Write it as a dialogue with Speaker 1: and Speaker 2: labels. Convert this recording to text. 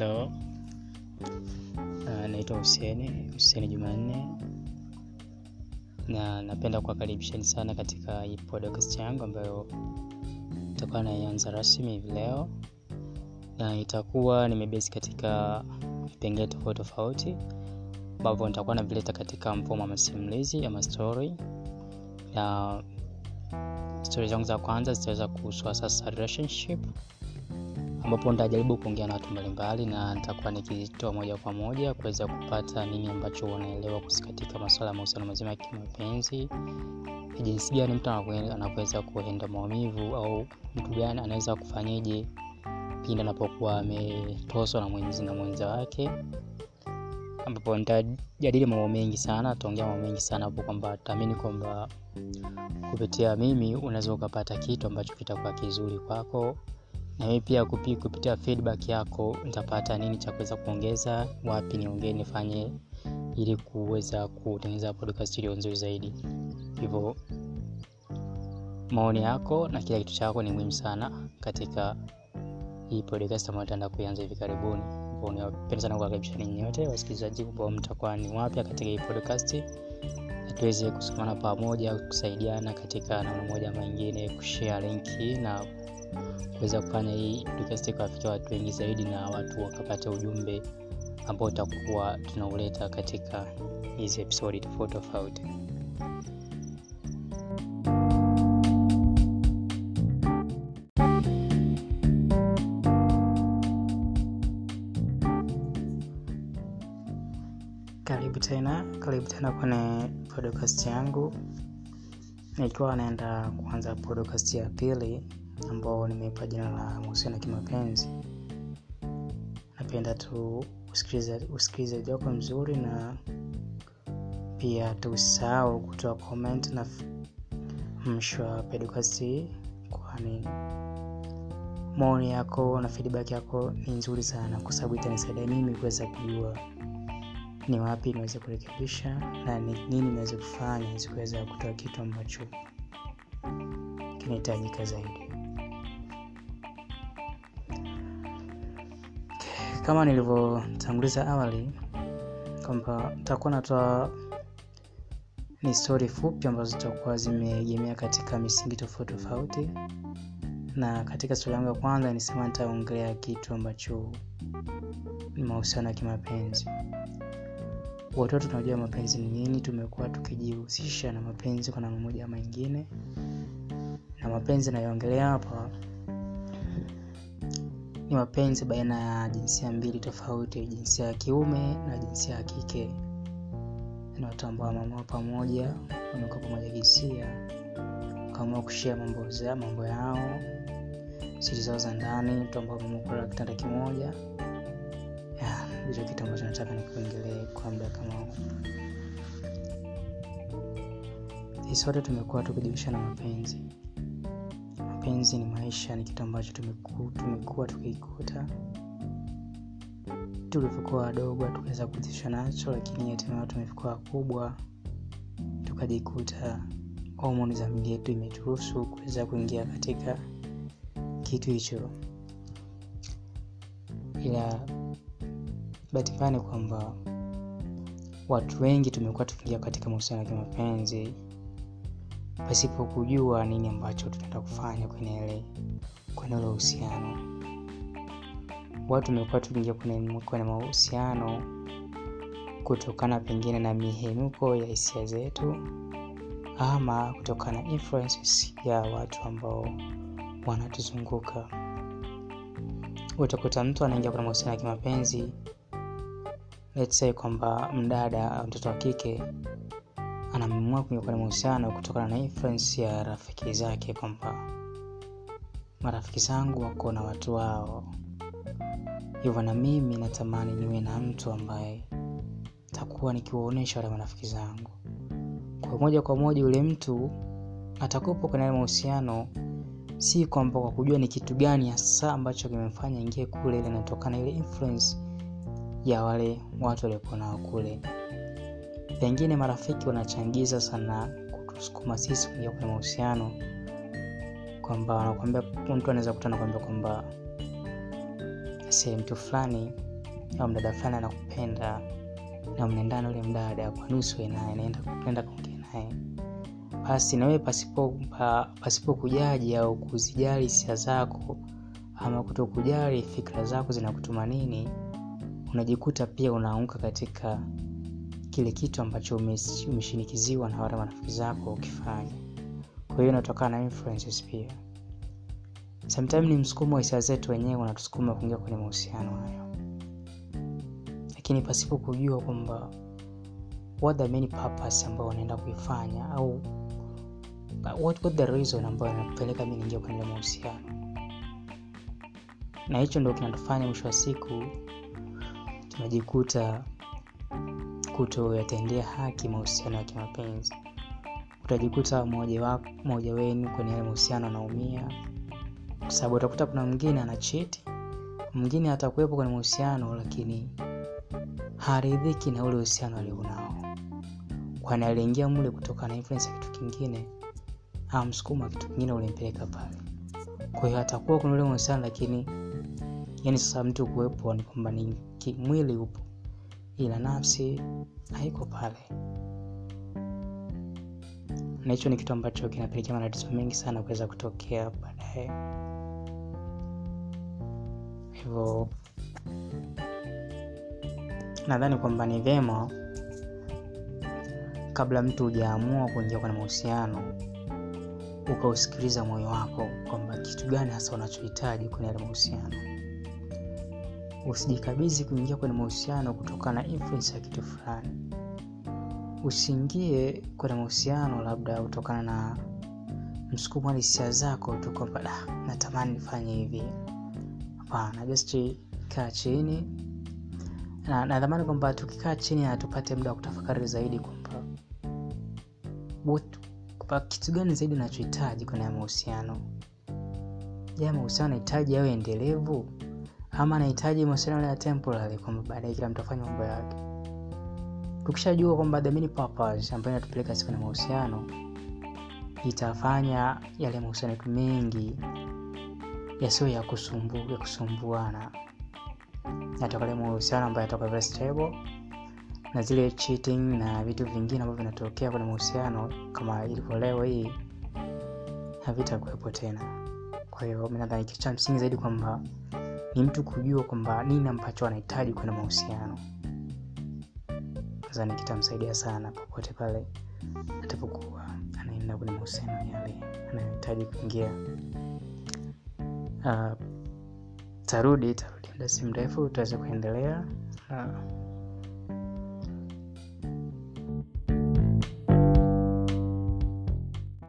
Speaker 1: Hello. Uh, naitwa Huseni, Huseni Jumanne. Na napenda kuwakaribisheni sana katika hii podcast yangu ambayo itakuwa naianza rasmi hivi leo, na itakuwa nimebesi katika vipengele tofauti tofauti ambavyo nitakuwa navileta katika mfumo wa masimulizi ama story, na stori zangu za kwanza zitaweza kuhusu sasa relationship ambapo nitajaribu kuongea na watu mbalimbali na nitakuwa nikitoa moja kwa moja kuweza kupata nini ambacho wanaelewa katika masuala ya mahusiano mazima ya kimapenzi, jinsi gani mtu anaweza kuenda maumivu au mtu gani anaweza kufanyeje pindi anapokuwa ametoswa na mwenzi na mwenza wake, ambapo nitajadili mambo mengi sana, taongea mambo mengi sana hapo, kwamba taamini kwamba kupitia mimi unaweza ukapata kitu ambacho kitakuwa kizuri kwako na mimi pia kupi, kupitia feedback yako nitapata nini cha kuweza kuongeza, wapi niongee, nifanye ili kuweza kutengeneza podcast iliyo nzuri zaidi. Hivyo maoni yako na kila kitu chako ni muhimu sana katika hii podcast ambayo nitaenda kuianza hivi karibuni. Napenda sana kuwakaribisha ninyi yote wasikilizaji ambao mtakuwa ni wapya katika hii podcast, tuweze kusomana pamoja, kusaidiana katika namna moja ama ingine kushare linki na kuweza kufanya hii podcast ikawafikia watu wengi zaidi na watu wakapata ujumbe ambao utakuwa tunauleta katika hizi episodi tofauti tofauti. Karibu tena, karibu tena kwenye podcast yangu, nikiwa naenda kuanza podcast ya pili ambao nimeipa jina la mahusiano ya kimapenzi. Napenda tu usikilizaji wako mzuri, na pia tusahau kutoa comment na mwisho wa kwani maoni yako na feedback yako ni nzuri sana, kwa sababu itanisaidia mimi kuweza kujua ni wapi niweze kurekebisha na ni nini niweze kufanya zikuweza kutoa kitu ambacho kinahitajika zaidi. Kama nilivyotanguliza awali kwamba nitakuwa natoa ni stori fupi ambazo zitakuwa zimeegemea katika misingi tofauti tofauti, na katika stori yangu ya kwanza nisema nitaongelea kitu ambacho ni mahusiano ya kimapenzi. Watoto tunajua mapenzi ni nini, tumekuwa tukijihusisha na mapenzi kwa namna moja ama ingine na mapenzi nayoongelea hapa ni mapenzi baina ya jinsia mbili tofauti, jinsia ya kiume na jinsia ya kike. Ni watu ambao wameamua pamoja, wamekuwa pamoja jinsia, wakaamua kushia mambo mambo yao, siri zao za ndani, mtu ambao wameamua kitanda kimoja. Ndicho kitu ambacho nataka nikiongelee kwa muda kama. Sote tumekuwa tukijihusisha na mapenzi mapenzi ni maisha, ni kitu ambacho tumekuwa tukikuta tulivyokuwa wadogo, tukaweza kuhusishwa nacho, lakini hatimaye tumefika wakubwa tukajikuta homoni za mili yetu imeturuhusu kuweza kuingia katika kitu hicho, ila bahati kwamba watu wengi tumekuwa tukiingia katika mahusiano ya kimapenzi pasipo kujua nini ambacho tunaenda kufanya kwenye ile ule uhusiano. Watu wamekuwa tukiingia kwenye, mahusiano kutokana pengine na mihemuko ya hisia zetu ama kutokana na ya watu ambao wanatuzunguka. Utakuta mtu anaingia kwenye mahusiano ya kimapenzi, let's say kwamba mdada mtoto wa kike anaamua kuingia mahusiano kutokana na influence ya rafiki zake, kwamba marafiki zangu wako na watu wao, hivyo na mimi natamani niwe na mtu ambaye takuwa nikiwaonyesha wale marafiki zangu. Kwa moja kwa moja yule mtu atakopo kwenye mahusiano, si kwamba kwa kujua ni kitu gani hasa ambacho kimemfanya ingie kule, ile inatokana ile influence ya wale watu waliokuwa nao kule pengine marafiki wanachangiza sana kutusukuma sisi kuingia kwenye mahusiano, kwamba wanakwambia mtu anaweza kuta nakwambia kwamba se mtu fulani au mdada fulani anakupenda na mnaendana ule mdada kwa nusu naye naenda kuongea naye. Basi nawewe pasipo, pa, pasipo kujaji au kuzijali hisia zako ama kuto kujali fikra zako zinakutuma nini unajikuta pia unaanguka katika kile kitu ambacho umeshinikiziwa na wale marafiki zako ukifanya. Kwa hiyo inatokana na influences pia. Sometime ni msukumo wa hisia zetu wenyewe unatusukuma kuingia kwenye mahusiano hayo. Lakini pasipo kujua kwamba what the main purpose ambayo unaenda kuifanya au what, what the reason ambayo inapeleka mi niingia kwenye mahusiano. Na hicho ndo kinatufanya mwisho wa siku tunajikuta kutoyatendea haki mahusiano ya kimapenzi. Utajikuta mmoja wenu kwenye yale mahusiano anaumia kwa sababu utakuta kuna mwingine anacheti mwingine atakuwepo kwenye mahusiano lakini haridhiki na ule uhusiano alionao. Kwani aliingia mle kutoka na influence ya kitu kingine amsukuma kitu kingine ulimpeleka pale. Kwa hiyo atakuwa kuna ule mahusiano lakini yani sasa mtu kuwepo ni kwamba ni kimwili upo ila nafsi haiko pale. Na hicho ni kitu ambacho kinapelekea matatizo mengi sana kuweza kutokea baadaye. Hivyo nadhani kwamba ni vyema kabla mtu hujaamua kuingia kwenye mahusiano ukausikiliza moyo wako kwamba kitu gani hasa unachohitaji kwenye yale mahusiano usijikabidhi kuingia kwenye mahusiano kutokana na influence ya kitu fulani. Usiingie kwenye mahusiano labda kutokana na msukumo wa hisia zako tu kwamba natamani nifanye hivi. Hapana just kaa chini. Na nadhamani kwamba tukikaa chini na tupate muda wa kutafakari zaidi kwamba kitu gani zaidi nachohitaji kwenye mahusiano. Je mahusiano nahitaji yawe endelevu ama anahitaji mahusiano ya temporary kwamba baadaye kila mtu afanye mambo yake. Tukishajua kwamba the main purpose ambayo inatupeleka kwenye mahusiano itafanya yale mahusiano yetu mengi yasiyo ya kusumbu, kusumbuana. Yatokale mahusiano ambayo yatoka very stable na zile cheating na vitu vingine ambavyo vinatokea kwenye mahusiano kama ilivyo leo hii havitakuwepo tena. Kwa hiyo mi kitu cha msingi zaidi kwamba ni mtu kujua kwamba nini ambacho anahitaji kwenye mahusiano. Nadhani kitamsaidia sana popote pale atapokuwa anaenda kwenye mahusiano yale anayohitaji kuingia. Uh, tarudi tarudi muda si mrefu tutaweza kuendelea uh,